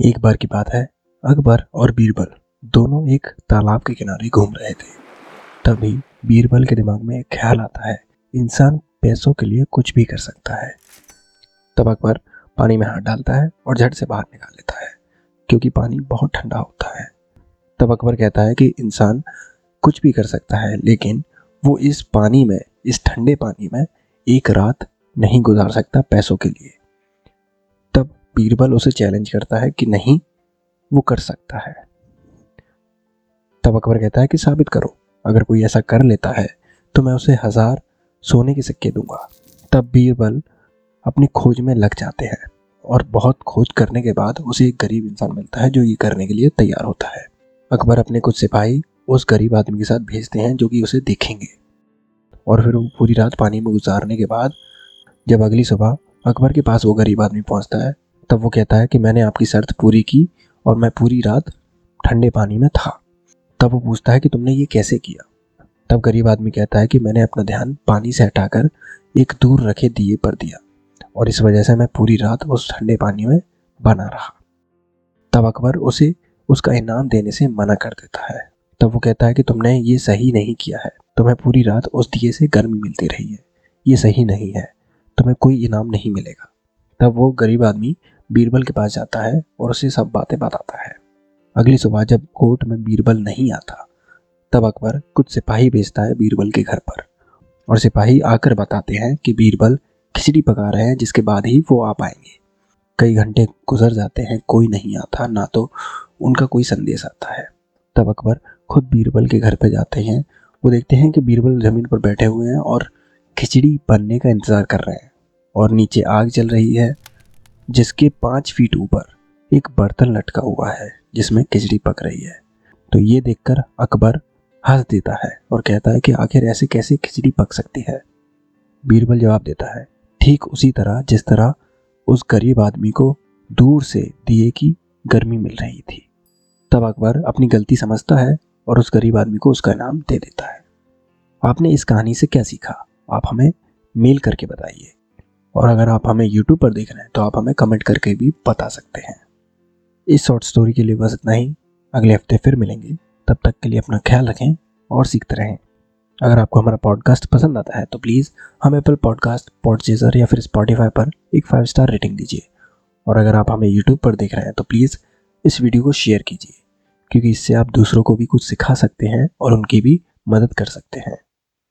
एक बार की बात है, अकबर और बीरबल दोनों एक तालाब के किनारे घूम रहे थे। तभी बीरबल के दिमाग में एक ख्याल आता है, इंसान पैसों के लिए कुछ भी कर सकता है। तब अकबर पानी में हाथ डालता है और झट से बाहर निकाल लेता है, क्योंकि पानी बहुत ठंडा होता है। तब अकबर कहता है कि इंसान कुछ भी कर सकता है, लेकिन वो इस पानी में, इस ठंडे पानी में एक रात नहीं गुजार सकता पैसों के लिए। बीरबल उसे चैलेंज करता है कि नहीं, वो कर सकता है। तब अकबर कहता है कि साबित करो, अगर कोई ऐसा कर लेता है तो मैं उसे हज़ार सोने के सिक्के दूँगा। तब बीरबल अपनी खोज में लग जाते हैं और बहुत खोज करने के बाद उसे एक गरीब इंसान मिलता है जो ये करने के लिए तैयार होता है। अकबर अपने कुछ सिपाही उस गरीब आदमी के साथ भेजते हैं जो कि उसे देखेंगे। और फिर वो पूरी रात पानी में गुजारने के बाद जब अगली सुबह अकबर के पास वो गरीब आदमी पहुँचता है तब वो कहता है कि मैंने आपकी शर्त पूरी की और मैं पूरी रात ठंडे पानी में था। तब वो पूछता है कि तुमने ये कैसे किया? तब गरीब आदमी कहता है कि मैंने अपना ध्यान पानी से हटाकर एक दूर रखे दिए पर दिया और इस वजह से मैं पूरी रात उस ठंडे पानी में बना रहा। तब अकबर उसे उसका इनाम देने से मना कर देता है। तब वो कहता है कि तुमने ये सही नहीं किया है। तुम्हें पूरी रात उस दिए से गर्मी मिलती रही है। ये सही नहीं है। तुम्हें कोई इनाम नहीं मिलेगा। तब वो गरीब आदमी बीरबल के पास जाता है और उसे सब बातें बताता है। अगली सुबह जब कोर्ट में बीरबल नहीं आता, तब अकबर कुछ सिपाही भेजता है बीरबल के घर पर और सिपाही आकर बताते हैं कि बीरबल खिचड़ी पका रहे हैं, जिसके बाद ही वो आ पाएँगे। कई घंटे गुजर जाते हैं, कोई नहीं आता, ना तो उनका कोई संदेश आता है। तब अकबर खुद बीरबल के घर पर जाते हैं। वो देखते हैं कि बीरबल ज़मीन पर बैठे हुए हैं और खिचड़ी बनने का इंतज़ार कर रहे हैं और नीचे आग चल रही है। जिसके पाँच फीट ऊपर एक बर्तन लटका हुआ है, जिसमें खिचड़ी पक रही है। तो ये देखकर अकबर हंस देता है और कहता है कि आखिर ऐसे कैसे खिचड़ी पक सकती है? बीरबल जवाब देता है, ठीक उसी तरह जिस तरह उस गरीब आदमी को दूर से दिए की गर्मी मिल रही थी। तब अकबर अपनी गलती समझता है और उस गरीब आदमी को उसका इनाम दे देता है। आपने इस कहानी से क्या सीखा? आप हमें मेल करके बताइए। और अगर आप हमें यूट्यूब पर देख रहे हैं तो आप हमें कमेंट करके भी बता सकते हैं। इस शॉर्ट स्टोरी के लिए बस इतना ही। अगले हफ़्ते फिर मिलेंगे। तब तक के लिए अपना ख्याल रखें और सीखते रहें। अगर आपको हमारा पॉडकास्ट पसंद आता है तो प्लीज़ हम एप्पल पॉडकास्ट पॉडचेजर या फिर स्पॉटीफाई पर एक फाइव स्टार रेटिंग दीजिए। और अगर आप हमें यूट्यूब पर देख रहे हैं तो प्लीज़ इस वीडियो को शेयर कीजिए। क्योंकि इससे आप दूसरों को भी कुछ सिखा सकते हैं और उनकी भी मदद कर सकते हैं।